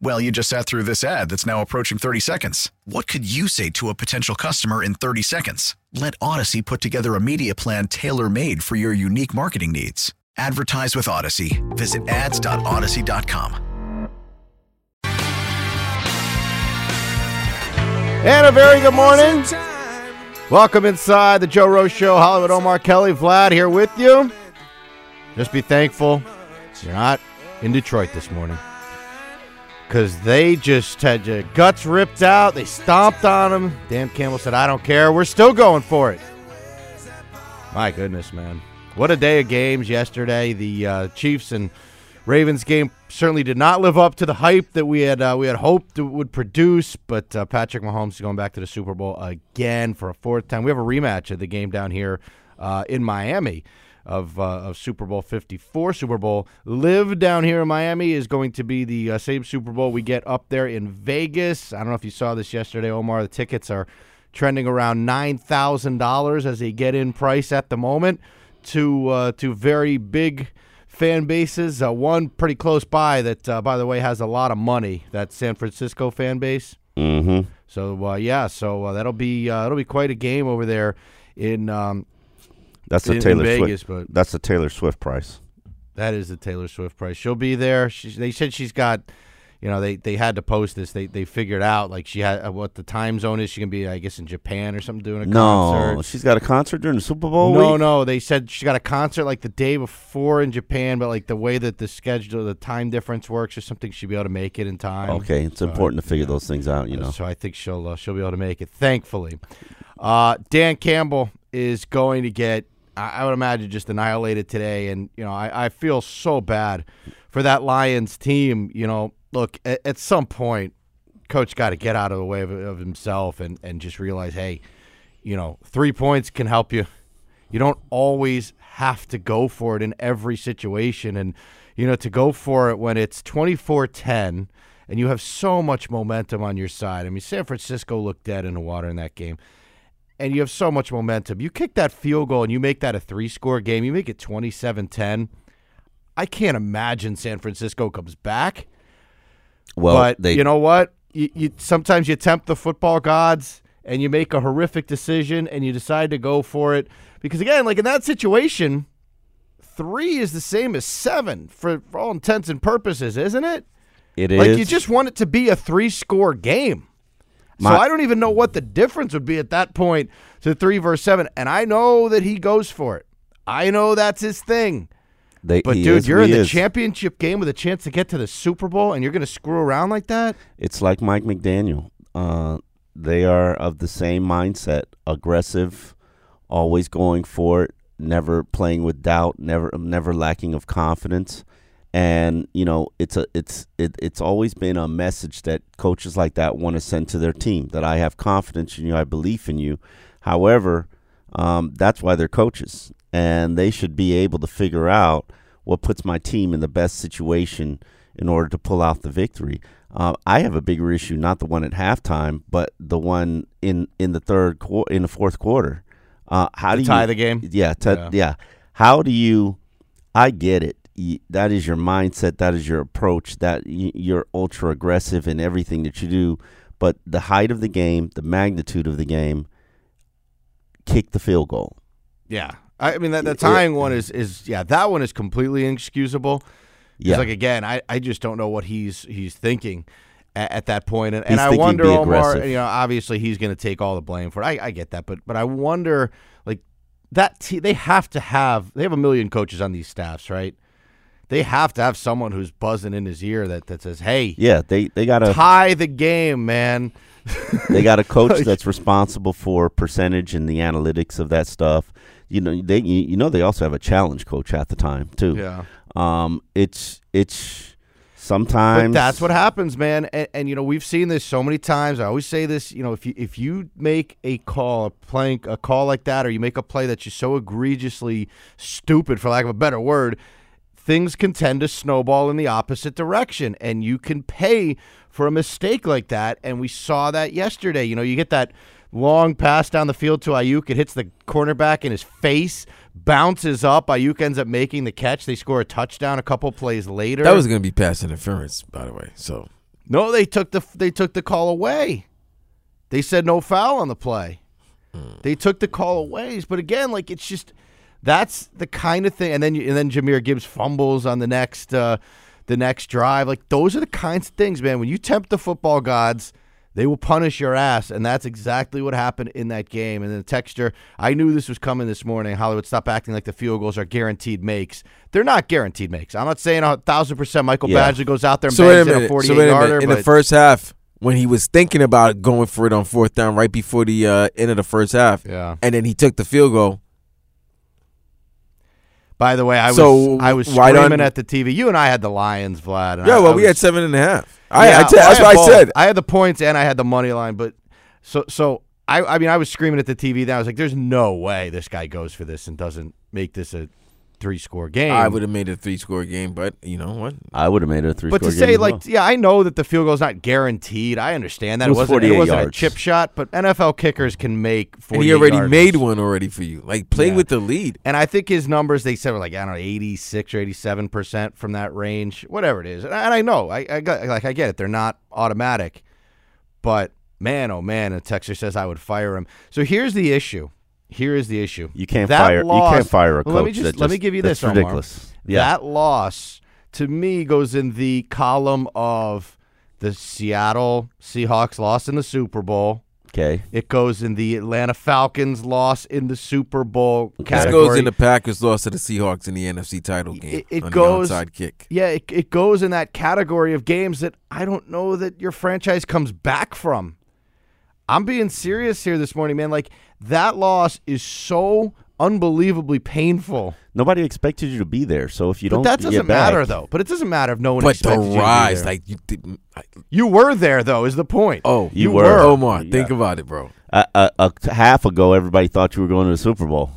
Well, you just sat through this ad that's now approaching 30 seconds. What could you say to a potential customer in 30 seconds? Let Odyssey put together a media plan tailor made for your unique marketing needs. Advertise with Odyssey. Visit ads.odyssey.com. And a very good morning. Welcome inside the Joe Rose Show. Hollywood Omar Kelly, Vlad here with you. Just be thankful you're not in Detroit this morning because they just had your guts ripped out. They stomped on them. Dan Campbell said, I don't care. We're still going for it. My goodness, man. What a day of games yesterday. The uh, Chiefs and Ravens game certainly did not live up to the hype that we had uh, we had hoped it would produce. But uh, Patrick Mahomes is going back to the Super Bowl again for a fourth time. We have a rematch of the game down here uh, in Miami of, uh, of Super Bowl 54. Super Bowl live down here in Miami is going to be the uh, same Super Bowl we get up there in Vegas. I don't know if you saw this yesterday, Omar. The tickets are trending around nine thousand dollars as a get-in price at the moment to uh, to very big fan bases. Uh, one pretty close by that, uh, by the way, has a lot of money. That San Francisco fan base. Mm-hmm. So uh, yeah, so uh, that'll be uh, that'll be quite a game over there in um, That's the Taylor Vegas, Swift. but That's the Taylor Swift price. That is the Taylor Swift price. She'll be there. She, they said she's got, you know, they, they had to post this. They they figured out like she had what the time zone is. She can be, I guess, in Japan or something doing a No, concert. No, she's got a concert during the Super Bowl No, week. no. They said she got a concert like the day before in Japan, but like the way that the schedule, the time difference works, or something, she'd be able to make it in time. Okay, it's So, important to figure yeah. those things out. You know. So I think she'll uh, she'll be able to make it. Thankfully, uh, Dan Campbell is going to get. I, I would imagine just annihilated today, and you know I, I feel so bad for that Lions team. You know, look at, at some point, coach got to get out of the way of, of himself and and just realize, hey, you know, three points can help you. You don't always have to go for it in every situation. And, you know, to go for it when it's 24 10 and you have so much momentum on your side. I mean, San Francisco looked dead in the water in that game. And you have so much momentum. You kick that field goal and you make that a three score game, you make it 27 10. I can't imagine San Francisco comes back. well, but they you know what? You, you sometimes you tempt the football gods and you make a horrific decision and you decide to go for it because again, like in that situation, three is the same as seven for, for all intents and purposes, isn't it? it is Like you just want it to be a three score game. So I don't even know what the difference would be at that point to three versus seven. And I know that he goes for it. I know that's his thing. They, But dude, is you're in the is. championship game with a chance to get to the Super Bowl and you're gonna screw around like that? It's like Mike McDaniel. Uh, they are of the same mindset: aggressive, always going for it, never playing with doubt, never never lacking of confidence. And you know, it's a it's it, it's always been a message that coaches like that want to send to their team that I have confidence in you, I believe in you. However, um, that's why they're coaches, and they should be able to figure out what puts my team in the best situation in order to pull out the victory. Uh, I have a bigger issue, not the one at halftime, but the one in in the third quarter, in the fourth quarter. Uh, how To do you tie the game? Yeah, to, Yeah. yeah. How do you? I get it. That is your mindset. That is your approach. That you're ultra aggressive in everything that you do. But the height of the game, the magnitude of the game, kick the field goal. Yeah. I mean, that the It- tying one is, is yeah, that one is completely inexcusable. Yeah. like, again, I, I just don't know what he's he's thinking at, at that point. And, and I wonder, Omar, you know, obviously he's going to take all the blame for it. I, I get that. But, but I wonder, like, that te- they have to have they have a million coaches on these staffs, right? They have to have someone who's buzzing in his ear that, that says, "Hey, Yeah, they they got to tie the game, man." they got a coach that's responsible for percentage and the analytics of that stuff. You know, they you know they also have a challenge coach at the time too. Yeah. Um, it's it's sometimes But that's what happens, man. And, and you know we've seen this so many times. I always say this. You know, if you if you make a call, a playing a call like that, or you make a play that's just so egregiously stupid, for lack of a better word, things can tend to snowball in the opposite direction, and you can pay for a mistake like that. And we saw that yesterday. You know, you get that long pass down the field to Aiyuk. It hits the cornerback in his face, bounces up. Aiyuk ends up making the catch. They score a touchdown a couple plays later. That was going to be pass interference, by the way. So No, they took the they took the call away. They said no foul on the play. Hmm. They took the call away, but again, like it's just that's the kind of thing. And then you, and then Jahmyr Gibbs fumbles on the next uh, the next drive. Like those are the kinds of things, man. When you tempt the football gods, they will punish your ass, and that's exactly what happened in that game. And then the texture, I knew this was coming this morning. Hollywood, stop acting like the field goals are guaranteed makes. They're not guaranteed makes. I'm not saying a thousand percent Michael Yeah. Badgley goes out there and so bangs in a minute. 48 So yarder. In the first half, when he was thinking about going for it on fourth down, right before the uh, end of the first half, Yeah. and then he took the field goal. By the way, I So, was I was screaming at the TV. You and I had the Lions, Vlad. Yeah, I- well, I we was- had seven and a half. I, Yeah, I that's what I said. I had the points and I had the money line, but so so I I mean I was screaming at the TV. Then I was like, "There's no way this guy goes for this and doesn't make this a three score game." I would have made it a three score game, but you know what? I would have made it a three. But to say like, yeah, I know that the field goal is not guaranteed. I understand that It was wasn't, 48 wasn't a chip shot, but NFL kickers can make. 48 And he already yards. made one already for you. Like play Yeah. with the lead. And I think his numbers they said were like I don't know, eighty six or eighty seven percent from that range, whatever it is. And I, and I know, I, I got like I get it. They're not automatic, but man, oh man, a texter says I would fire him. So here's the issue. Here is the issue. you can't That fire loss- you can't fire a coach. Well, let me just that let me give you this. Omar. ridiculous. Yeah, That loss to me goes in the column of the Seattle Seahawks loss in the Super Bowl. okay. It goes in the Atlanta Falcons loss in the Super Bowl This goes in the Packers loss to the Seahawks in the NFC title game. It- it on goes- the onside kick. Yeah, it, it goes in that category of games that I don't know that your franchise comes back from. I'm being serious here this morning, man. Like that loss is so unbelievably painful. Nobody expected you to be there, so if you But don't, that doesn't back- matter though. But it doesn't matter if no one But the expected you to rise, like you did. I- you were there though, is the point. Oh, You You were. were. Oh, Omar, Yeah. think about it, bro. A, a, a half ago, everybody thought you were going to the Super Bowl.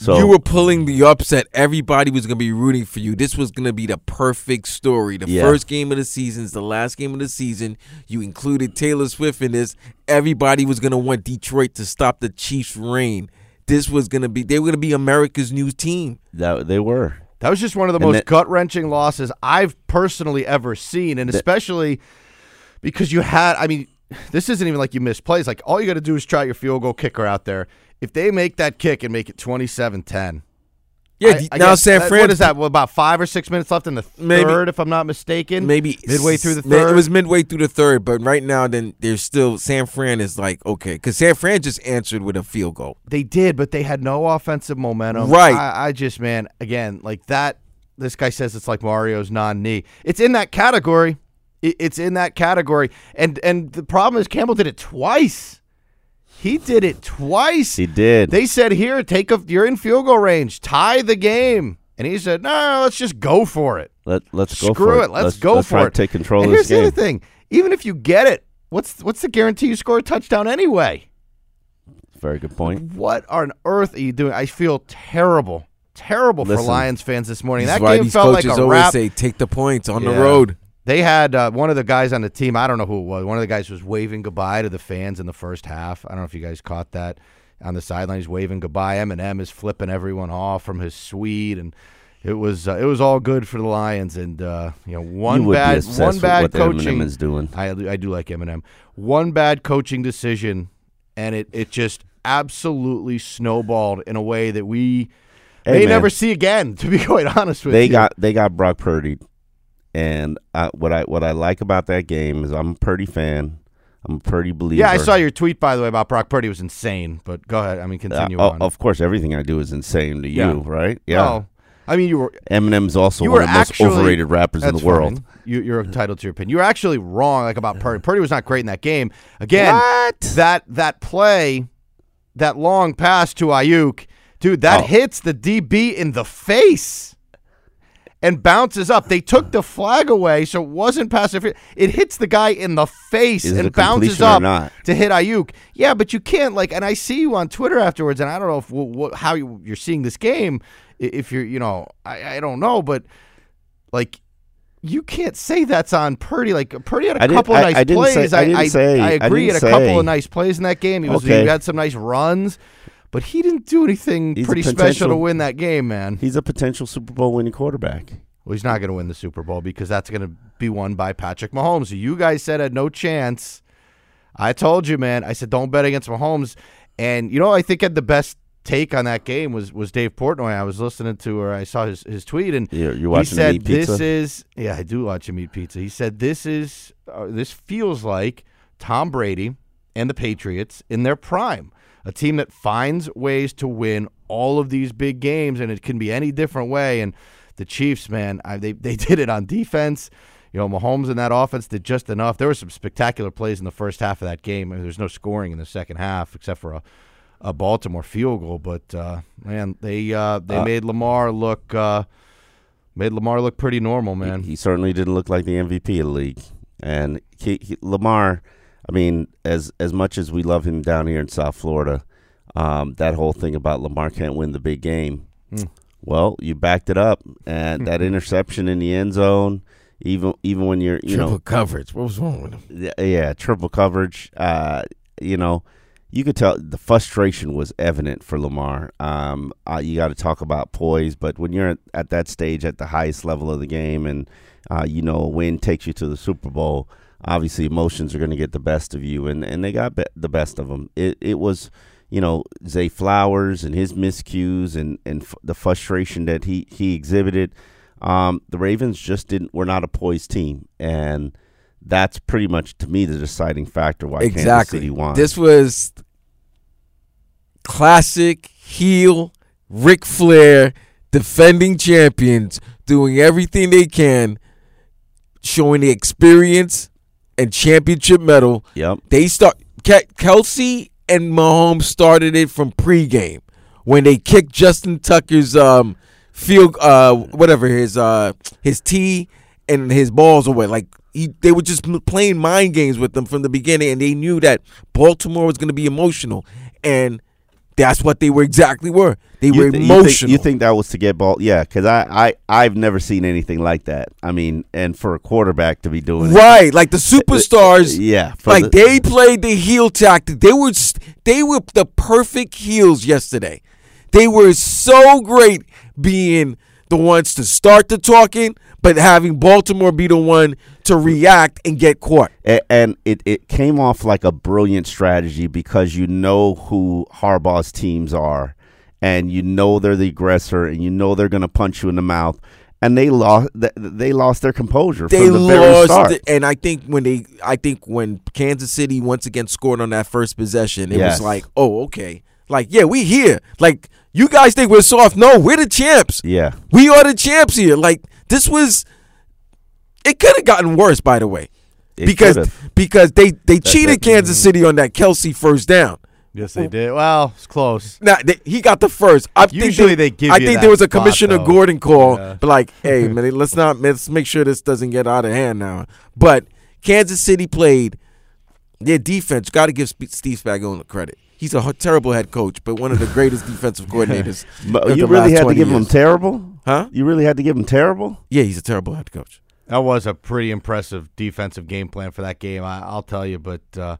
So you were pulling the upset. Everybody was going to be rooting for you. This was going to be the perfect story. The Yeah. first game of the season is the last game of the season. You included Taylor Swift in this. Everybody was going to want Detroit to stop the Chiefs' reign. This was going to be, they were going to be America's new team. that they were. That was just one of the And most gut wrenching losses I've personally ever seen, and especially because you had. I mean, this isn't even like you missed plays. Like all you got to do is try your field goal kicker out there. If they make that kick and make it 27-10, Yeah, I- I now San that- Fran. What is that? Well, about five or six minutes left in the third, Maybe- if I'm not mistaken. Maybe midway through the third. It was midway through the third, but right now, then there's still San Fran is like okay because San Fran just answered with a field goal. They did, but they had no offensive momentum. Right. I, I just, man, again, like that. This guy says it's like Mario's non-knee. It's in that category. It- It's in that category. And and the problem is Campbell did it twice. He did it twice. He did. They said, "Here, take a. You're in field goal range. Tie the game." And he said, "No, let's just go for it. Let let's go Screw for it. Let's, go let's for try it. to take control and of here's this the other thing: even if you get it, what's what's the guarantee you score a touchdown anyway? Very good point. What on earth are you doing? I feel terrible, terrible for Lions fans this morning. That why game these felt like coaches a always wrap. say take the points on the road. They had uh, one of the guys on the team. I don't know who it was. One of the guys was waving goodbye to the fans in the first half. I don't know if you guys caught that on the sideline. He's waving goodbye. Eminem is flipping everyone off from his suite, and it was uh, it was all good for the Lions. And uh, you know, one you bad one bad coaching Eminem is doing. I I do like Eminem. One bad coaching decision, and it it just absolutely snowballed in a way that we Hey, may man. never see again. To be quite honest with They you, got they got Brock Purdy, and I, what I what I like about that game is I'm a Purdy fan. I'm a Purdy believer. Yeah, I saw your tweet by the way about Brock Purdy was insane. But go ahead. I mean, Uh, continue o- on. of course, everything I do is insane to you, Yeah. right? Yeah. Well, I mean, you were Eminem's also one of the most overrated rappers in the world. fine. You, you're entitled to your opinion. You're actually wrong, like about Purdy. Purdy was not great in that game. Again, What? that that play, that long pass to Aiyuk, dude, that Oh. hits the DB in the face and bounces up. They took the flag away, so it wasn't passive. It hits the guy in the face Is and bounces up to hit Aiyuk. Yeah, but you can't like. And I see you on Twitter afterwards, and I don't know if wh- wh- how you, you're seeing this game. If you're, you know, I, I don't know, but like. You can't say that's on Purdy. Like Purdy had a I couple of I- nice I say- plays. I didn't say- I I agree. He had a couple say. of nice plays in that game. He was Okay. he had some nice runs, but he didn't do anything He's pretty special to win that game, man. He's a potential Super Bowl winning quarterback. Well, he's not going to win the Super Bowl because that's going to be won by Patrick Mahomes. who You guys said had no chance. I told you, man. I said don't bet against Mahomes. And you know, I think had the best take on that game was was Dave Portnoy. I was listening to or I saw his, his tweet and You're, you're he said this is yeah, I do watch him eat pizza. He said this is uh, this feels like Tom Brady and the Patriots in their prime. A team that finds ways to win all of these big games, and it can be any different way. And the Chiefs, man, I, they they did it on defense. You know, Mahomes and that offense did just enough. There were some spectacular plays in the first half of that game. I mean, there's no scoring in the second half except for a, a Baltimore field goal. But uh, man, they uh, they Uh, made Lamar look uh, made Lamar look pretty normal, man. He certainly didn't look like the MVP of the league. And he, he, Lamar, I mean, as as much as we love him down here in South Florida, um, that whole thing about Lamar can't win the big game. Hmm. Well, you backed it up, and that interception in the end zone, even even when you're you Triple know coverage. What was wrong with him? yeah, yeah triple coverage, uh, you know. You could tell the frustration was evident for Lamar. Um, uh, you got to talk about poise, but when you're at, at that stage, at the highest level of the game, and uh, you know a win takes you to the Super Bowl, obviously emotions are going to get the best of you, and, and they got be- the best of them. It it was, you know, Zay Flowers and his miscues and and f- the frustration that he he exhibited. Um, the Ravens just didn't. We're not a poised team, and that's pretty much to me the deciding factor why Kansas exactly. City won. This was classic heel Ric Flair defending champions doing everything they can, showing the experience and championship medal. yep. They start Ke- Kelce and Mahomes started it from pregame when they kicked Justin Tucker's um field uh whatever his uh his tee and his balls away like he, they were just playing mind games with them from the beginning and they knew that Baltimore was going to be emotional and that's what they were exactly were they were th- emotional You think, you think that was to get ball? Yeah, because I, I I've never seen anything like that. I mean, and for a quarterback to be doing it, right like the superstars yeah, like the- they played the heel tactic. They were they were the perfect heels yesterday. They were so great being the ones to start the talking, but having Baltimore be the one to react and get caught. A- and it, it came off like a brilliant strategy because you know who Harbaugh's teams are, and you know they're the aggressor, and you know they're going to punch you in the mouth. And they lost. They lost their composure They from the very lost, the- and I think when they, I think when Kansas City once again scored on that first possession, it Yes. was like, oh, okay, like yeah, we here. Like you guys think we're soft? No, we're the champs. yeah, We are the champs here. Like this was it could have gotten worse, by the way. It because could've. because they they cheated that- Kansas City on that Kelce first down. Yes, they did. Well, it's close. Now they, he got the first. I think Usually they give I you think that there was a spot, Commissioner though. Gordon call, Yeah. but like, hey man, let's not let's make sure this doesn't get out of hand now. But Kansas City played their defense. Got to give Steve Spagnuolo the credit. He's a terrible head coach, but one of the greatest defensive coordinators. but you really had to 20 give him terrible, Huh? You really had to give him terrible. Yeah, he's a terrible head coach. That was a pretty impressive defensive game plan for that game. I, I'll tell you, but uh,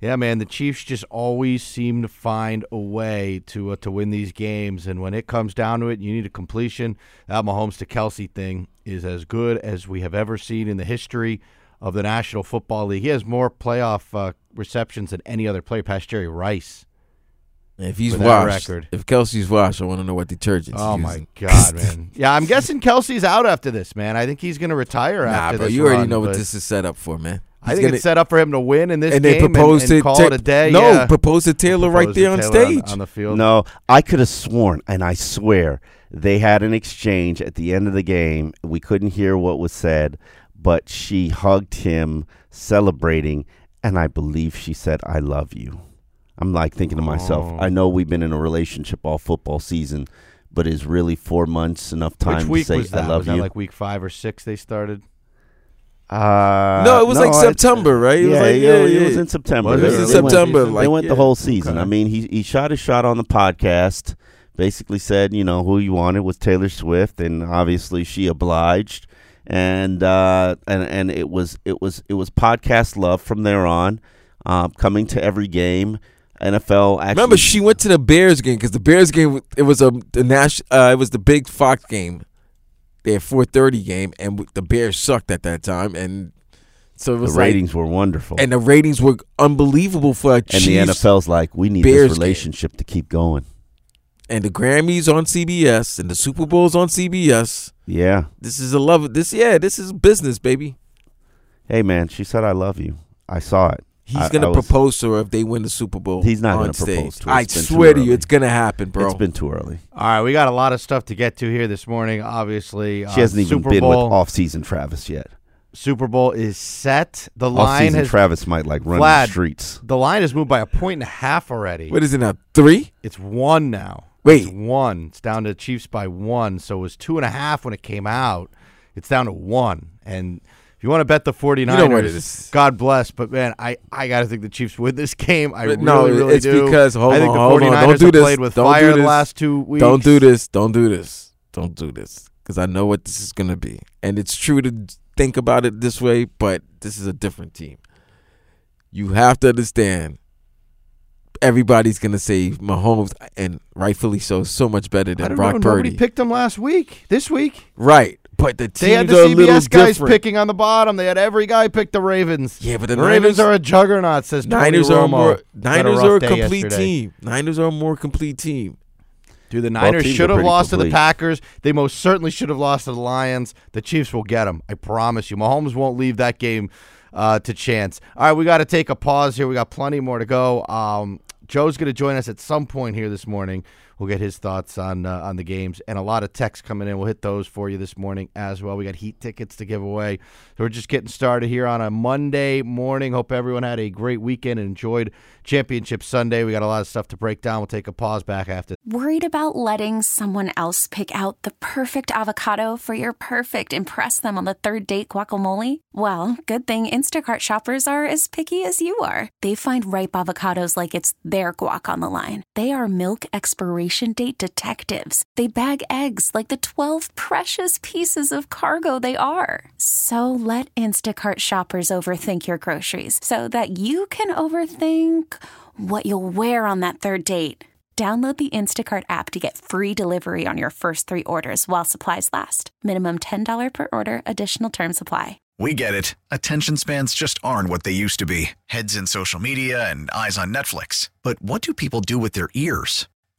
yeah, man, the Chiefs just always seem to find a way to uh, to win these games. And when it comes down to it, you need a completion. That Mahomes to Kelce thing is as good as we have ever seen in the history of the National Football League. He has more playoff uh, receptions than any other player past Jerry Rice. If he's With that washed, record. if Kelce's washed, I want to know what detergent. Oh he's my. God, man! Yeah, I'm guessing Kelce's out after this, man. I think he's going to retire Nah, after bro, this. you already run, know what this is set up for, man. I think gonna- it's set up for him to win in this and game they proposed and, and to call Ta- it a day. No, yeah. proposed to Taylor right there to on Taylor stage. on, the field. No, I could have sworn, and I swear they had an exchange at the end of the game. We couldn't hear what was said, but she hugged him, celebrating, and I believe she said, "I love you." I'm like thinking to myself, Oh. I know we've been in a relationship all football season, but is really four months enough time Which week to say was that? I love was that you? like week five or six they started? uh, no, it was like September, right? It yeah, was like, yeah, yeah, it was in September. Was it? They- It was they in went- September, They went yeah. the whole season. Okay. I mean, he he shot his shot on the podcast. Basically said, you know, who he wanted was Taylor Swift, and obviously she obliged. And uh, and and it was it was it was podcast love from there on, um, coming to every game. NFL actually. Remember, she went to the Bears game because the Bears game it was a the Nash uh, it was the big Fox game, their four thirty game, and the Bears sucked at that time, and so it the was like- ratings were wonderful, and the ratings were unbelievable for a and the NFL's like, we need Bears this game. relationship to keep going. And the Grammys on CBS and the Super Bowls on CBS. Yeah. This is a love. This yeah, this is business, baby. Hey man, she said I love you. I saw it. He's I- gonna I was- propose to her if they win the Super Bowl. He's not on gonna propose to her. I It's been too swear to you, it's gonna happen, bro. It's been too early. All right, we got a lot of stuff to get to here this morning. Obviously, She uh, hasn't even Super been Bowl. with off-season Travis yet. Super Bowl is set. The line Off-season has Travis might like run Vlad. the streets. the line has moved by a point and a half already. what is it now? Three? It's one now. Wait. It's one. It's down to Chiefs by one. So it was two and a half when it came out. It's down to one. And if you want to bet the 49ers, know what it is. God bless. But man, I, I got to think the Chiefs win this game. I But really, no, really it's do. because- hold I think on, the hold on. 49ers Don't do have this. played with Don't do fire the last two weeks. Don't do this. Don't do this. Don't do this. Because I know what this is gonna be, and it's true to think about it this way, but this is a different team. You have to understand. Everybody's gonna say Mahomes, and rightfully so, so much better I than don't Brock know. Nobody Purdy. picked them last week. This week. right, but the They had the are a little CBS guys different. picking on the bottom. They had every guy pick the Ravens. Yeah, but the The Ravens Niners are a juggernaut, says Tony Niners are a Romo. more Niners rough are a complete yesterday. team. Niners are a more complete team. Dude, the Niners teams should have pretty lost to the. Packers. They most certainly should have lost to the Lions. The Chiefs will get them. I promise you. Mahomes won't leave that game uh, to chance. All right, we got to take a pause here. We got plenty more to go. Um, Joe's going to join us at some point here this morning. We'll get his thoughts on uh, on the games and a lot of texts coming in. We'll hit those for you this morning as well. We got heat tickets to give away. So we're just getting started here on a Monday morning. Hope everyone had a great weekend and enjoyed Championship Sunday. We got a lot of stuff to break down. We'll take a pause back after. Worried about letting someone else pick out the perfect avocado for your perfect impress them on the third date guacamole? Well, good thing Instacart shoppers are as picky as you are. They find ripe avocados like it's their guac on the line. They are milk expiration date detectives. They bag eggs like the 12 precious pieces of cargo they are. So let Instacart shoppers overthink your groceries so that you can overthink what you'll wear on that third date. Download the Instacart app to get free delivery on your first three orders while supplies last. Minimum $10 per order, additional term supply. We get it. Attention spans just aren't what they used to be heads in social media and eyes on Netflix. But what do people do with their ears?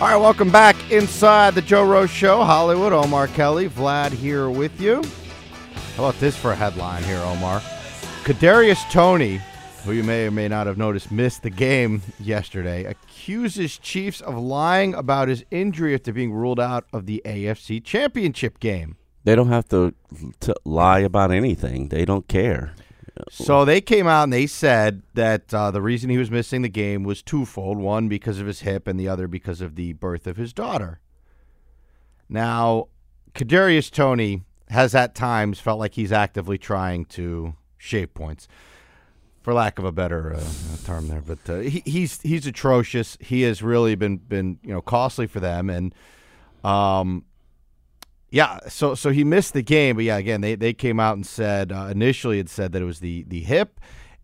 All right, welcome back inside the Joe Rose Show. Hollywood, Omar Kelly, Vlad here with you. How about this for a headline here, Omar? Kadarius Toney, who you may or may not have noticed missed the game yesterday, accuses Chiefs of lying about his injury after being ruled out of the AFC Championship game. They don't have to, to lie about anything. They don't care. So they came out and they said that uh, the reason he was missing the game was twofold: one because of his hip, and the other because of the birth of his daughter. Now, Kadarius Toney has at times felt like he's actively trying to shave points, for lack of a better uh, term there. But uh, he, he's he's atrocious. He has really been been you know costly for them, and um, Yeah, so so he missed the game, but yeah, again, they, they came out and said uh, initially it said that it was the the hip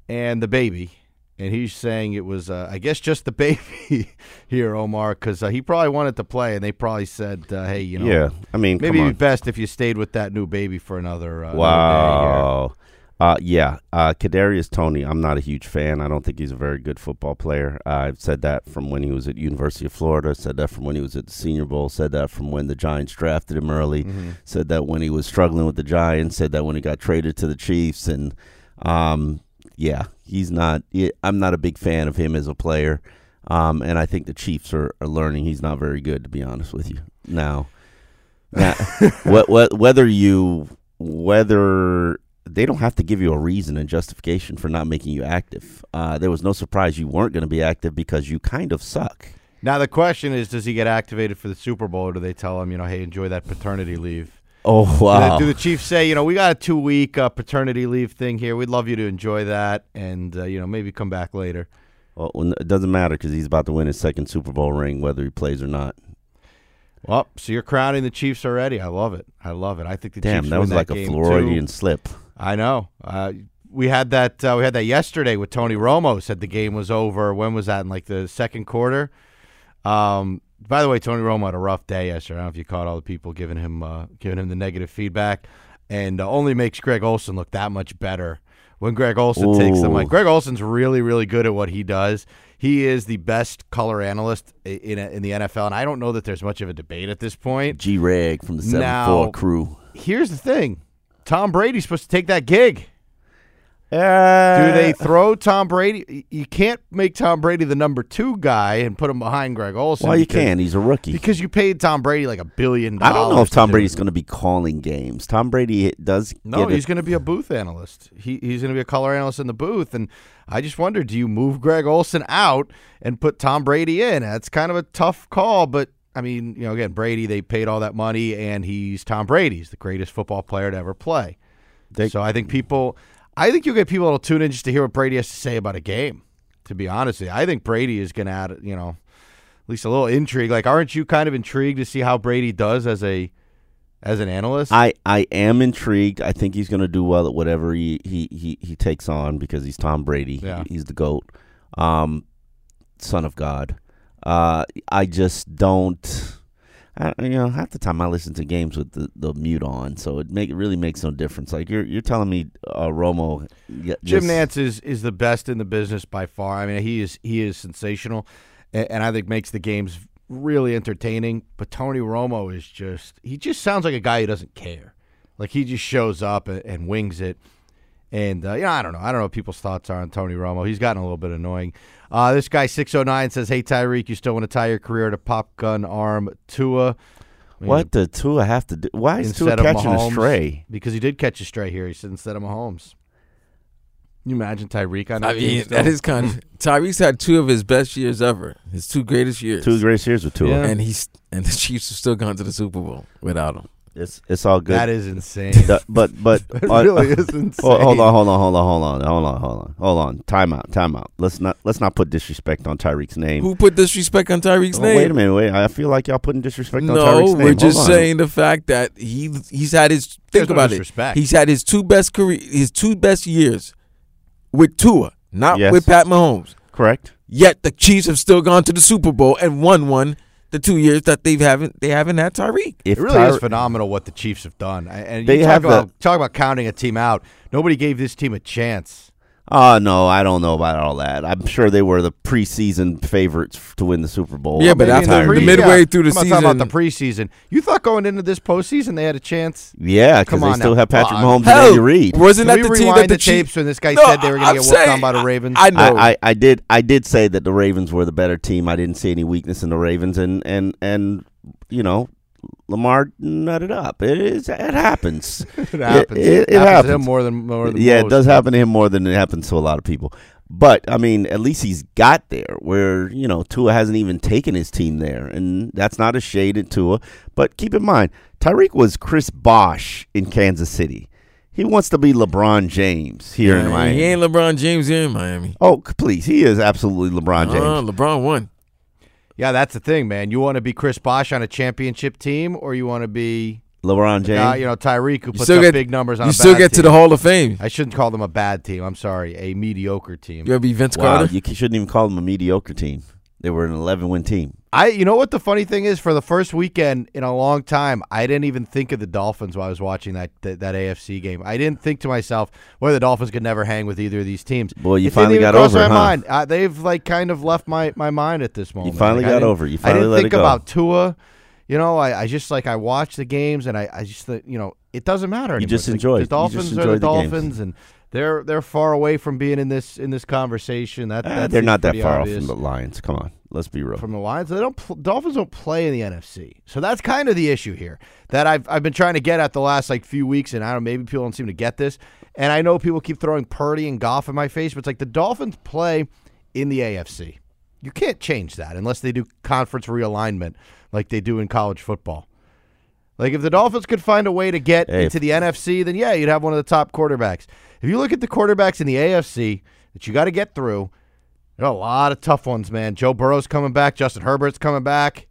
and the baby, and he's saying it was uh, I guess just the baby here, Omar, because uh, he probably wanted to play, and they probably said, uh, hey, you know, yeah, I mean, maybe it'd be best if you stayed with that new baby for another. Uh, another day here." Wow. Uh, yeah, uh, Kadarius Toney. I'm not a huge fan. I don't think he's a very good football player. Uh, I've said that from when he was at University of Florida. Said that from when he was at the Senior Bowl. Said that from when the Giants drafted him early. Mm-hmm. Said that when he was struggling with the Giants. Said that when he got traded to the Chiefs. And um, yeah, he's not. I'm not a big fan of him as a player. Um, and I think the Chiefs are, are learning he's not very good. To be honest with you, now, now wh- wh- whether you whether they don't have to give you a reason and justification for not making you active. Uh, there was no surprise you weren't going to be active because you kind of suck. Now the question is, does he get activated for the Super Bowl, or do they tell him, you know, hey, enjoy that paternity leave? Oh Do the- wow! Do the Chiefs say, you know, we got a two week uh, paternity leave thing here. We'd love you to enjoy that, and uh, you know, maybe come back later. Well, it doesn't matter because he's about to win his second Super Bowl ring, whether he plays or not. Well, so you're crowning the Chiefs already. I love it. I love it. I think the Damn, Chiefs that win was like a Floridian too. slip. I know. Uh, we had that. Uh, we had that yesterday with Tony Romo. Said the game was over. When was that? In like the second quarter. Um, by the way, Tony Romo had a rough day yesterday. I don't know if you caught all the people giving him uh, giving him the negative feedback, and uh, only makes Greg Olsen look that much better. When Greg Olsen takes them, Ooh. like Greg Olsen's really, really good at what he does. He is the best color analyst in in the NFL, and I don't know that there's much of a debate at this point. G Reg from the seven four crew. Here's the thing: Tom Brady's supposed to take that gig. Do Uh, they throw Tom Brady? You can't make Tom Brady the number two guy and put him behind Greg Olsen. Well, you because- can. He's a rookie. because you paid Tom Brady like a billion dollars. I don't know if Tom do Brady's going to be calling games. Tom Brady does. No, he's going to be a booth analyst. He, he's going to be a color analyst in the booth. And I just wonder, do you move Greg Olsen out and put Tom Brady in? That's kind of a tough call, but I mean, you know, again, Brady, they paid all that money, and he's Tom Brady. He's the greatest football player to ever play. They- so I think people, I think you'll get people that'll tune in just to hear what Brady has to say about a game. To be honest I think Brady is going to add, you know, at least a little intrigue. Like, aren't you kind of intrigued to see how Brady does as a as an analyst? I, I am intrigued. I think he's going to do well at whatever he, he, he, he takes on because he's Tom Brady. Yeah. He's the GOAT, um, son of God. Uh, I just don't. I, you know, half the time I listen to games with the, the mute on, so it make it really makes no difference. Like you're you're telling me, uh, Romo, Jim Nantz is, is the best in the business by far. I mean, he is he is sensational, and, and I think makes the games really entertaining. But Tony Romo is just he just sounds like a guy who doesn't care. Like he just shows up and, and wings it. And uh, yeah, I don't know. I don't know what people's thoughts are on Tony Romo. He's gotten a little bit annoying. Uh, this guy six oh nine says, "Hey Tyreek, you still want to tie your career to pop gun arm Tua?" I mean, What the Tua have to do? Why is Tua catching Mahomes, a stray? Because he did catch a stray here. He said instead of Mahomes. Can you imagine Tyreek on that I team mean, still? that is kind of. Tyreek's had two of his best years ever. His two greatest years. Two great years with Tua. Yeah. and he's and the Chiefs have still gone to the Super Bowl without him. It's it's all good. That is insane. The- but but It uh, really is insane. Hold, hold on, hold on, hold on, hold on, hold on, hold on, hold on. Time out, time out. Let's not let's not put disrespect on Tyreek's name. Who put disrespect on Tyreek's Oh, name? wait a minute, wait. I feel like y'all putting disrespect on No, Tyreek's name. we're Hold just on. saying the fact that he he's had his There's think no about it. He's had his two best career, his two best years with Tua, not Yes. with Pat Mahomes. correct. Yet the Chiefs have still gone to the Super Bowl and won one the two years that they haven't they haven't had Tyreek. If It really Tyre- is phenomenal what the Chiefs have done. I- And They talk have the- talk about counting a team out. Nobody gave this team a chance. Oh no, I don't know about all that. I'm sure they were the preseason favorites f- to win the Super Bowl. Yeah, I'm but Maybe in after pre- the midway yeah, through the I'm not talking about the preseason. You thought going into this postseason they had a chance? yeah, because they on still now. have Patrick Mahomes Hell, and Andy Reid. Wasn't Can that we the team that the, the Chiefs? tapes when this guy No, said they were going to get worked on by the Ravens? I know. I, I, I did I did say that the Ravens were the better team. I didn't see any weakness in the Ravens, and and and you know, Lamar nutted up. It is it happens. it happens. It, it, happens to happens. him more than more than yeah, it does happen to him more than it happens to a lot of people. But I mean, at least he's got there where you know Tua hasn't even taken his team there, and that's not a shade at Tua. But keep in mind, Tyreek was Chris Bosh in Kansas City. He wants to be LeBron James here in Miami. He ain't LeBron James here in Miami. oh, please, he is absolutely LeBron James. Uh, LeBron won. Yeah, that's the thing, man. You want to be Chris Bosh on a championship team, or you want to be LeBron James. Uh, you know, Tyreek, who You puts still up get big numbers on You a still bad get to the Hall of Fame. I shouldn't call them a bad team. I'm sorry, a mediocre team. You ever be Vince wow, Carter? you shouldn't even call them a mediocre team. They were an 11 win team. I, you know what the funny thing is? For the first weekend in a long time, I didn't even think of the Dolphins while I was watching that that, that AFC game. I didn't think to myself, "Well, the Dolphins could never hang with either of these teams." Boy, you It finally got over my it, huh? mind. Uh, they've like kind of left my, my mind at this moment. You finally Like, I got over it. You I didn't think about Tua. You know, I, I just like I watch the games and I, I just uh, you know it doesn't matter. You just It's like, enjoy it. The Dolphins are the the games. Dolphins, and they're they're far away from being in this in this conversation. That, ah, that they're not that far obvious off from the Lions. Come on, let's be real. from the Lions. They don't. Dolphins don't play in the NFC, so that's kind of the issue here that I've I've been trying to get at the last like few weeks, and I don't. know, Maybe people don't seem to get this, and I know people keep throwing Purdy and Goff in my face, but it's like the Dolphins play in the AFC. You can't change that unless they do conference realignment like they do in college football. Like if the Dolphins could find a way to get Hey, into the NFC, then yeah, you'd have one of the top quarterbacks. If you look at the quarterbacks in the AFC that you got to get through, there are a lot of tough ones, man. Joe Burrow's coming back. Justin Herbert's coming back.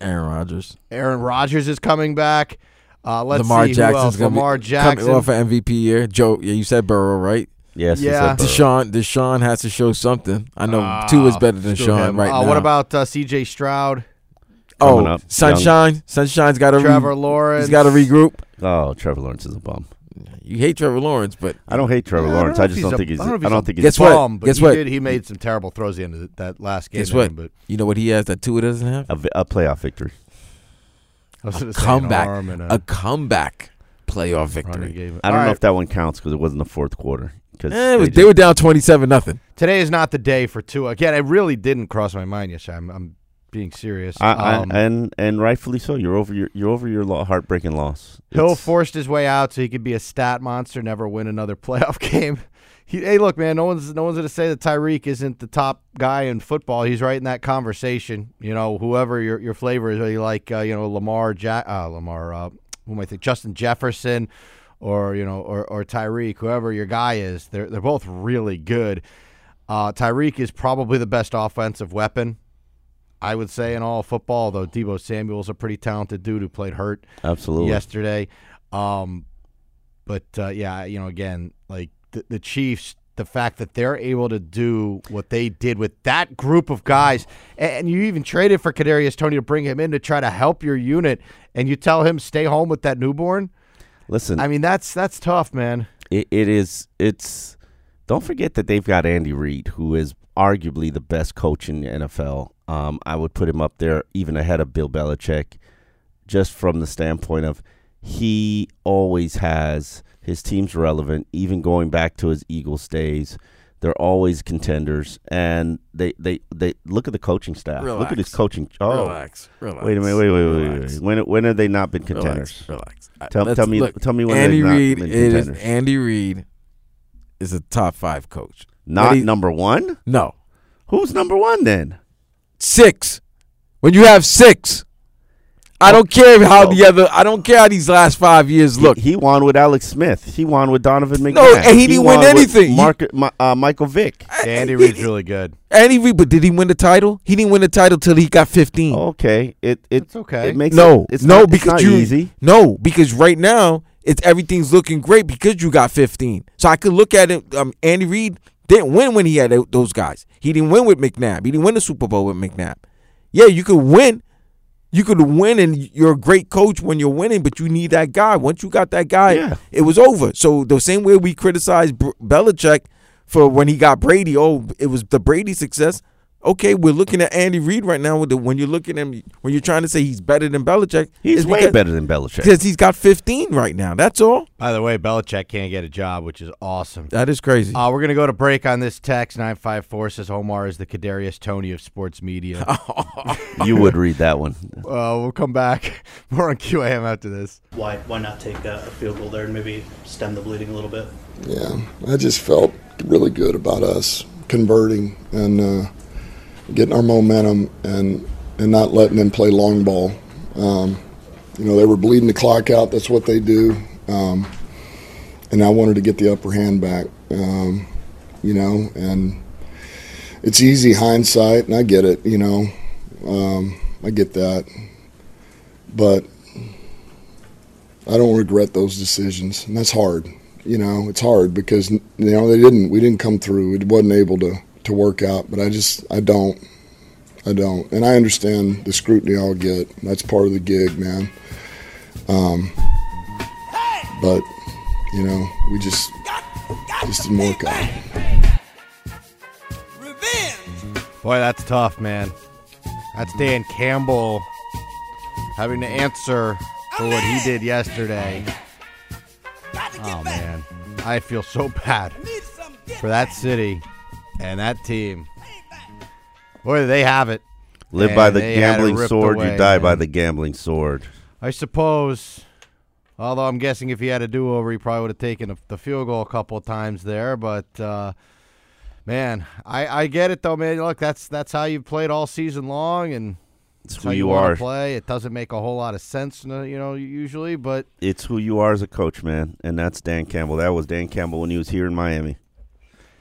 Aaron Rodgers. Aaron Rodgers is coming back. Uh, let's Lamar see who Jackson's else. gonna Lamar be Jackson. coming off an MVP year. Joe, yeah, you said Burrow, right? yes, he Yeah. said Deshaun, Deshaun has to show something. I know Ah, two is better than Sean him. right uh, now. What about uh, C.J. Stroud, oh Coming up, Sunshine? Sunshine's got to Trevor re- Lawrence? He's got to regroup. Oh, Trevor Lawrence is a bum. You hate Trevor Lawrence, but I don't hate Trevor Yeah, Lawrence. know I just don't a- think he's. I don't, know if I don't a think he's. Guess what? bum, But Guess he what? Did, he made some terrible throws at the end of the, that last game. guess what? him, but you know what he has that Tua doesn't have? A, a playoff victory. A gonna say an comeback, arm and a comeback playoff victory. I don't All know if that one counts because it wasn't the fourth quarter. Because Eh, it was- they were down twenty-seven nothing. Today is not the day for Tua. Again, it really didn't cross my mind yesterday. I'm, I'm being serious. I, I, Um, and and rightfully so. You're over your you're over your lo- heartbreaking loss. Hill It's- forced his way out so he could be a stat monster, never win another playoff game. He, hey, look, man, no one's no one's going to say that Tyreek isn't the top guy in football. He's right in that conversation. You know, whoever your your flavor is, you like, uh, you know, Lamar, uh, Lamar, uh, who am I think, Justin Jefferson, or you know, or or Tyreek, whoever your guy is, they're they're both really good. Uh, Tyreek is probably the best offensive weapon. I would say in all football, though Deebo Samuel's a pretty talented dude who played hurt absolutely. yesterday. Um, but uh, yeah, you know, again, like the, the Chiefs, the fact that they're able to do what they did with that group of guys, and, and you even traded for Kadarius Toney to bring him in to try to help your unit, and you tell him stay home with that newborn. Listen, I mean, that's that's tough, man. it, it is it's don't forget that they've got Andy Reid, who is arguably the best coach in the NFL. Um, I would put him up there even ahead of Bill Belichick, just from the standpoint of he always has his team's relevant, even going back to his Eagles days. They're always contenders, and they they, they look at the coaching staff. Look at his coaching. Oh, Relax, relax. wait a minute, wait, wait, wait, wait, wait. When when have they not been contenders? Relax, relax. Tell, tell me, look, tell me when Andy Reid is. Andy Reid is a top five coach. Not he- number one. No, Who's number one then? Six. When you have six, I don't care how the other. I don't care how these last five years look. He, he won with Alex Smith. He won with Donovan McNabb. No, and he didn't win won with anything. He- Mark, Ma- uh, Michael Vick. Andy Reid's really good. Andy Reid, but did he win the title? He didn't win the title till he got fifteen. Okay, it it That's okay. It makes no, it, it's no, not, because it's not you easy. no, because right now it's everything's looking great because you got 15. So I could look at it. Um, Andy Reid didn't win when he had those guys. He didn't win with McNabb. He didn't win the Super Bowl with McNabb. Yeah, you could win. You could win, and you're a great coach when you're winning, but you need that guy. Once you got that guy, Yeah. it was over. So the same way we criticize Belichick for when he got Brady, oh, it was the Brady success. Okay, we're looking at Andy Reid right now. With the, when you're looking at him, when you're trying to say he's better than Belichick, He's it's way because- better than Belichick. because he's got 15 right now. That's all. By the way, Belichick can't get a job, which is awesome. That is crazy. Uh, we're going to go to break on this text. 954 says Omar is the Kadarius Toney of sports media. uh, you would read that one. we'll come back. More on QAM after this. why why not take a, a field goal there and maybe stem the bleeding a little bit? Yeah, I just felt really good about us converting and uh, getting our momentum and and not letting them play long ball. Um, you know, they were bleeding the clock out. That's what they do. Um, and I wanted to get the upper hand back. Um, you know, and it's easy hindsight, and I get it. You know, um, I get that, but I don't regret those decisions, and that's hard. You know, it's hard because you know they didn't. We didn't come through. It wasn't able to to work out. But I just I don't. I don't, and I understand the scrutiny I'll get. That's part of the gig, man. Um, but you know, we just just didn't work out. Boy, that's tough, man. That's Dan Campbell having to answer for what he did yesterday. Oh man, I feel so bad for that city and that team. Boy, they have it. Live by the they had it gambling sword, away, you die by the gambling sword. I suppose. Although I'm guessing if he had a do-over, he probably would have taken a, the field goal a couple of times there. But uh, man, I, I get it though, man. Look, that's that's how you've played all season long, and It's that's who how you, you are. play. It doesn't make a whole lot of sense, you know, usually. But It's who you are as a coach, man, and that's Dan Campbell. That was Dan Campbell when he was here in Miami,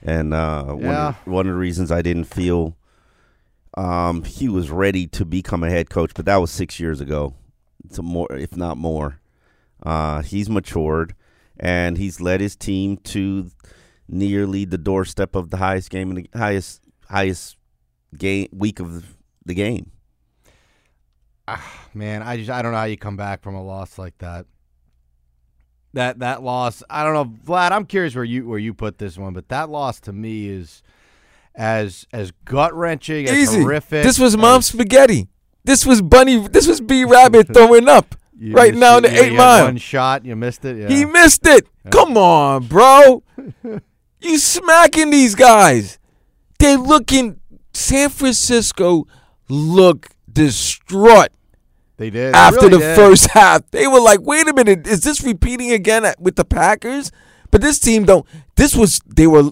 and uh, one, Yeah. of, one of the reasons I didn't feel um, he was ready to become a head coach, but that was six years ago, to more if not more. Uh, he's matured, and he's led his team to nearly the doorstep of the highest game in the highest highest game week of the game. man, I just I don't know how you come back from a loss like that. That that loss, I don't know, Vlad. I'm curious where you where you put this one, but that loss to me is as as gut wrenching, as horrific. This was as- mom spaghetti. This was bunny. This was B Rabbit throwing up You right now in the eight mile. One shot, you missed it. Yeah. He missed it. Come on, bro. you smacking these guys. They looking. San Francisco look distraught they did after really the did. first half. They were like, "Wait a minute, is this repeating again with the Packers?" But this team don't. This was they were.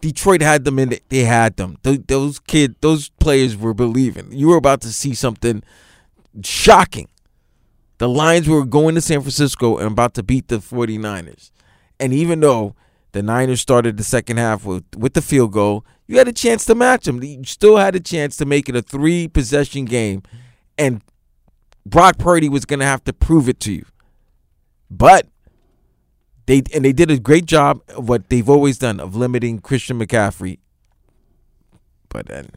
Detroit had them in. it. They had them. Th- those kid, those players were believing. You were about to see something shocking. The Lions were going to San Francisco and about to beat the 49ers. And even though the Niners started the second half with, with the field goal, you had a chance to match them. You still had a chance to make it a three possession game. And Brock Purdy was going to have to prove it to you. But they and they did a great job of what they've always done of limiting Christian McCaffrey. But then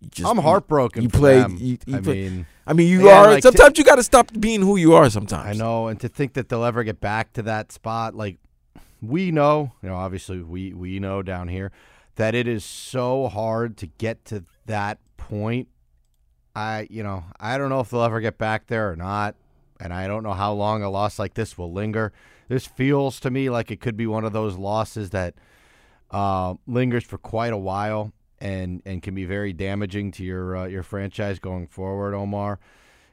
you just I'm heartbroken. You played. You, you I play- mean, I mean, you Again, are. like, to- sometimes you got to stop being who you are. Sometimes I know, and to think that they'll ever get back to that spot, like we know, you know, obviously we we know down here that it is so hard to get to that point. I, you know, I don't know if they'll ever get back there or not, and I don't know how long a loss like this will linger. This feels to me like it could be one of those losses that uh, lingers for quite a while and and can be very damaging to your uh, your franchise going forward, Omar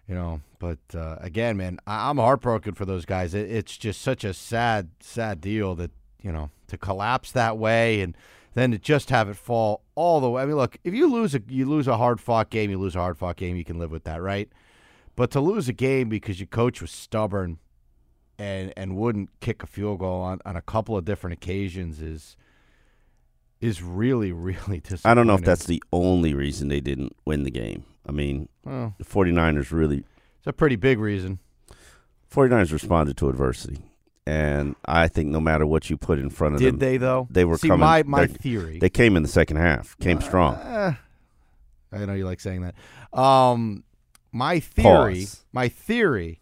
you know but uh, again man I- i'm heartbroken for those guys it- it's just such a sad sad deal that you know to collapse that way and then to just have it fall all the way. I mean look if you lose a you lose a hard fought game you lose a hard fought game you can live with that right? But to lose a game because your coach was stubborn and and wouldn't kick a field goal on, on a couple of different occasions is is really really disappointing I don't know if that's the only reason they didn't win the game. I mean, well, the 49ers really it's a pretty big reason. 49ers responded to adversity. And I think no matter what you put in front of them. did them, they though they were See, coming- my my theory they came in the second half, came strong. Uh, I know you like saying that. Um, my theory, Pause. my theory,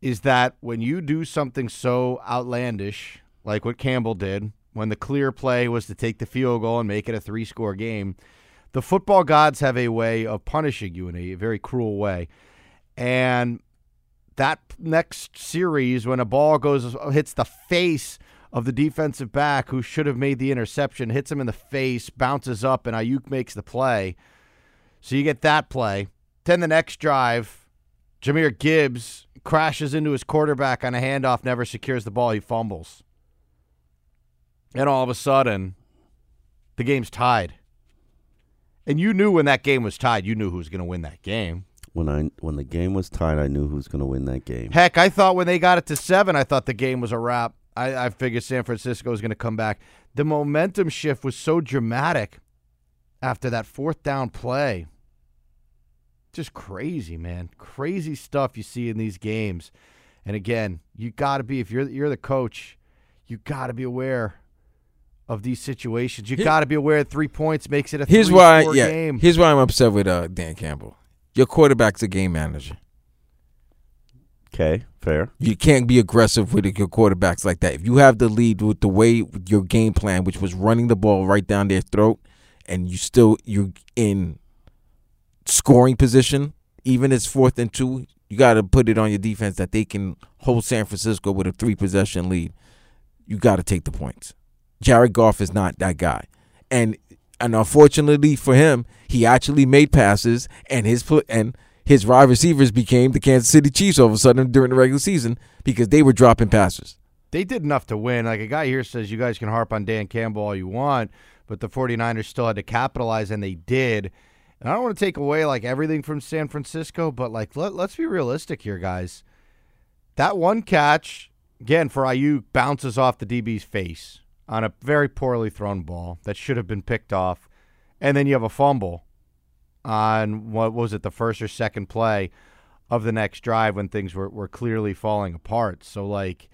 is that when you do something so outlandish, like what Campbell did, when the clear play was to take the field goal and make it a three-score game, the football gods have a way of punishing you in a very cruel way, and that next series when a ball goes hits the face of the defensive back who should have made the interception, hits him in the face, bounces up, and Aiyuk makes the play. So you get that play. Then the next drive, Jahmyr Gibbs crashes into his quarterback on a handoff, never secures the ball, he fumbles. And all of a sudden, the game's tied. And you knew when that game was tied, you knew who was going to win that game. When I when the game was tied, I knew who was going to win that game. Heck, I thought when they got it to seven, I thought the game was a wrap. I, I figured San Francisco was going to come back. The momentum shift was so dramatic after that fourth down play. Just crazy, man. Crazy stuff you see in these games. And again, you got to be if you're you're the coach, you got to be aware of these situations. You got to be aware that three points makes it a Here's three, why. Yeah. game. Here's why I'm upset with uh, Dan Campbell. Your quarterback's a game manager. Okay, fair. You can't be aggressive with your quarterbacks like that. If you have the lead with the way your game plan, which was running the ball right down their throat, and you still you're in scoring position, even it's fourth and two, you got to put it on your defense that they can hold San Francisco with a three possession lead. You got to take the points. Jared Goff is not that guy, and and unfortunately for him, he actually made passes, and his and his wide receivers became the Kansas City Chiefs all of a sudden during the regular season because they were dropping passes. they did enough to win. Like a guy here says, you guys can harp on Dan Campbell all you want, but the 49ers still had to capitalize, and they did. And I don't want to take away like everything from San Francisco, but like let, let's be realistic here, guys. That one catch, again, for Aiyuk bounces off the DB's face on a very poorly thrown ball that should have been picked off. And then you have a fumble on what was it, the first or second play of the next drive when things were, were clearly falling apart. So like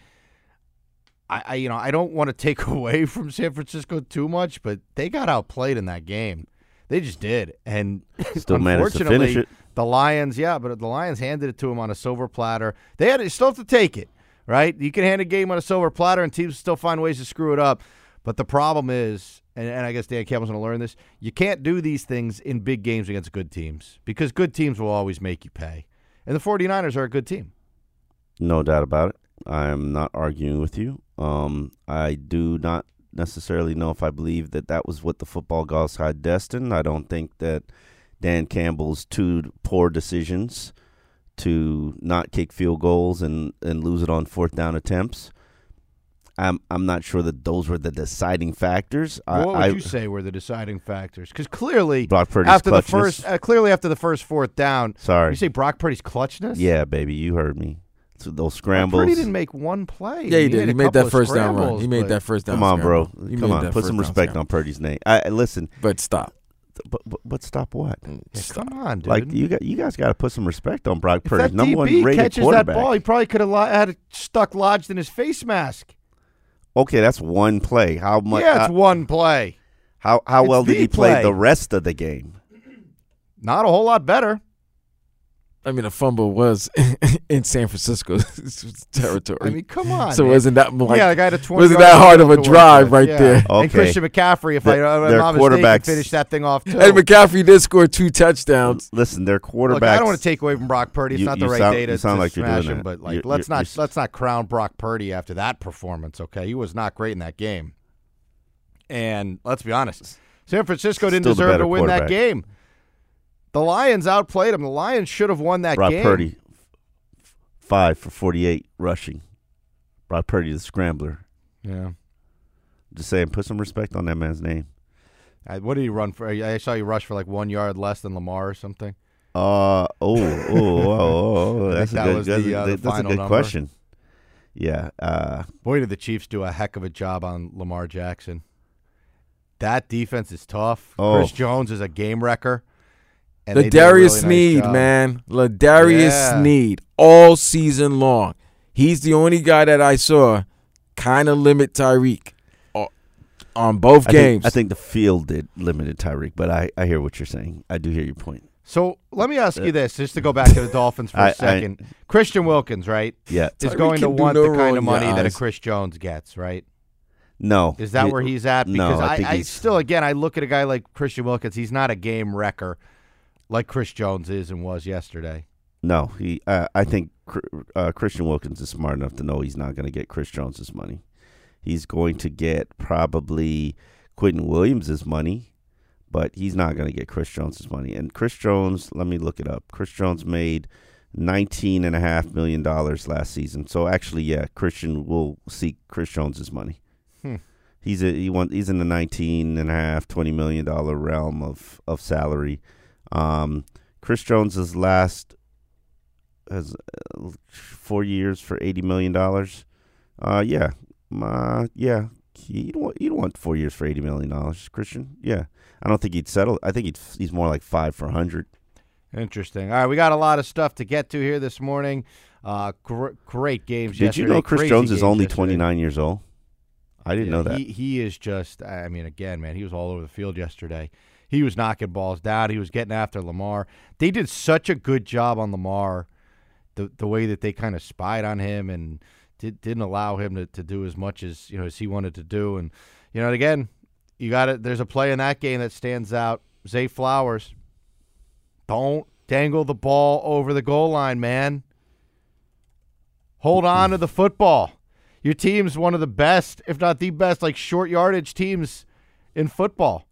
I, I you know, I don't want to take away from San Francisco too much, but they got outplayed in that game. They just did. And Still managed to unfortunately, finish it. the Lions, yeah, but the Lions handed it to them on a silver platter. They had to still have to take it, right? You can hand a game on a silver platter, and teams still find ways to screw it up. But the problem is, and, and I guess Dan Campbell's going to learn this: you can't do these things in big games against good teams because good teams will always make you pay. And the 49ers are a good team. No doubt about it. I am not arguing with you. Um, I do not necessarily know if I believe that that was what the football gods had destined. I don't think that Dan Campbell's two poor decisions to not kick field goals and, and lose it on fourth down attempts. I'm I'm not sure that those were the deciding factors. I, what would I, you say were the deciding factors? Because clearly, Brock Purdy's after the first, uh, clearly after the first fourth down, Sorry. you say Brock Purdy's clutchness. Yeah, baby, you heard me. So those Brock scrambles. Purdy didn't make one play. Yeah, he did. a He made that first down run. He made that first down. Come on, bro. He Come on. Put some respect scramble. on Purdy's name. I I- listen, But stop. But, but, but stop what? Yeah, Stop. come on, dude. Like you got you guys got to put some respect on Brock if Purdy, that number one DB rated catches that ball, he probably could have li- had it stuck lodged in his face mask. Okay, that's one play. How much? yeah, it's uh, one play. how how it's well did he play play. the rest of the game? Not a whole lot better. I mean, a fumble was in San Francisco territory. I mean, come on. so man. wasn't that like yeah, the guy had a 20 wasn't that hard of a drive right yeah. there? And Okay. Christian McCaffrey, if I, The- I'm their not mistaken, quarterbacks- finished that thing off too. And McCaffrey did score two touchdowns. Listen, their quarterbacks. Look, I don't want to take away from Brock Purdy. It's You- not the right sound- day to, you sound to like you're smash doing him, that. but like You're- let's you're- not you're- let's not crown Brock Purdy after that performance. Okay, he was not great in that game. And let's be honest, San Francisco didn't deserve to win that game. The Lions outplayed them. The Lions should have won that Brock game. Purdy, five for forty-eight rushing. Brock Purdy, the scrambler. Yeah. Just saying, put some respect on that man's name. Uh, what did he run for? I saw you rush for like one yard less than Lamar or something. Uh oh oh oh, oh, oh that's a that good was that's, the, uh, the that's a good number. question. Yeah, uh, Boy, did the Chiefs do a heck of a job on Lamar Jackson. That defense is tough. Oh. Chris Jones is a game wrecker. And they L'Jarius really nice Sneed, job. man. L'Jarius Yeah. Sneed all season long. He's the only guy that I saw kind of limit Tyreek uh, on both I games. Think, I think the field did limited Tyreek, but I, I hear what you're saying. I do hear your point. So let me ask you uh, this, just to go back to the Dolphins for I- I- a second. Christian Wilkins, right, Yeah, is Tyreek going to want no the kind of in your money that a. Chris Jones gets, right? no. Is that He- where he's at? no, Because I I, think I he's- still, again, I look at a guy like Christian Wilkins. He's not a game wrecker like Chris Jones is and was yesterday. No, he. Uh, I think uh, Christian Wilkins is smart enough to know he's not going to get Chris Jones's money. He's going to get probably Quinnen Williams's money, but he's not going to get Chris Jones's money. And Chris Jones, let me look it up. Chris Jones made nineteen and a half million dollars last season. So actually, yeah, Christian will seek Chris Jones's money. Hmm. He's a, he want he's in the nineteen and a half, twenty million dollar realm of of salary. Um, Chris Jones's last has uh, four years for eighty million dollars. Uh, yeah, uh, yeah. You don't want you don't want four years for eighty million dollars, Christian. Yeah, I don't think he'd settle. I think he'd he's more like five for a hundred. Interesting. All right, we got a lot of stuff to get to here this morning. Uh, gr- great games. Did you know Chris Crazy Jones is only yesterday. 29 years old? I didn't Yeah, know that. He, he is just, I mean, again, man, he was all over the field yesterday. He was knocking balls down. He was getting after Lamar. They did such a good job on Lamar, the the way that they kind of spied on him and did, didn't allow him to, to do as much as you know as he wanted to do. And you know, again, you got it. There's a play in that game that stands out. Zay Flowers, don't dangle the ball over the goal line, man. Hold on to the football. Your team's one of the best, if not the best, like short yardage teams in football.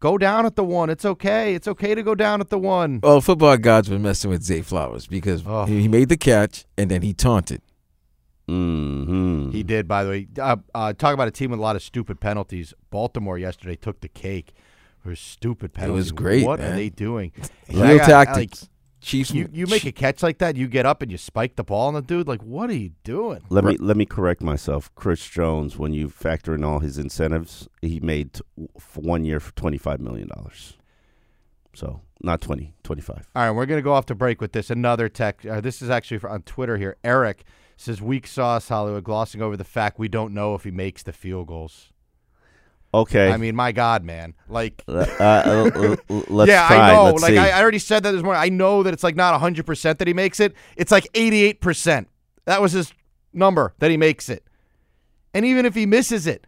Go down at the one. It's okay. It's okay to go down at the one. Well, football gods were messing with Zay Flowers because Oh. he made the catch and then he taunted. hmm He did, by the way. Uh, uh, talk about a team with a lot of stupid penalties. Baltimore yesterday took the cake for stupid penalties. It was great, What man. are they doing? Heel I got- tactics. Chiefs. Like, you you make a catch like that, you get up and you spike the ball on the dude. Like, what are you doing? Let me let me correct myself. Chris Jones, when you factor in all his incentives, he made t- for one year for 25 million dollars. So not 20, 25. All right, we're going to go off to break with this. Another tech. Uh, this is actually for, on Twitter here. Eric says, "Weak sauce Hollywood, glossing over the fact we don't know if he makes the field goals." Okay. I mean, my God, man! Like, Uh, uh, let's yeah, try. I know. Let's like, see. I, I already said that this morning. I know that it's like not hundred percent that he makes it. It's like eighty-eight percent. That was his number that he makes it. And even if he misses it,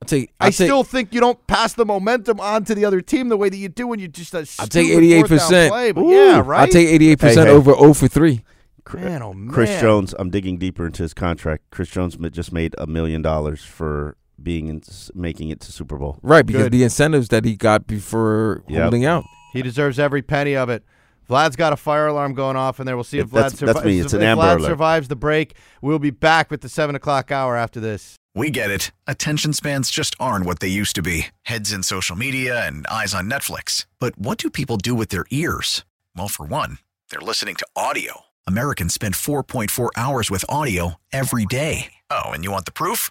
I'll take. I I'll take, still think you don't pass the momentum on to the other team the way that you do when you just I'll take stupid eighty-eight fourth down percent. play, But yeah, right. I'll take 88% hey. over zero for three. man, oh man. Chris Jones, I'm digging deeper into his contract. Chris Jones just made a million dollars for being in, making it to Super Bowl. Right, because Good. the incentives that he got before Yep. holding out. He deserves every penny of it. Vlad's got a fire alarm going off in there. We'll see if If Vlad that's- that's survives. me. It's if an Amber Vlad Alert. survives the break. We'll be back with the seven o'clock hour after this. We get it. Attention spans just aren't what they used to be heads in social media and eyes on Netflix. But what do people do with their ears? Well, for one, they're listening to audio. Americans spend 4.4 hours with audio every day. Oh, and you want the proof?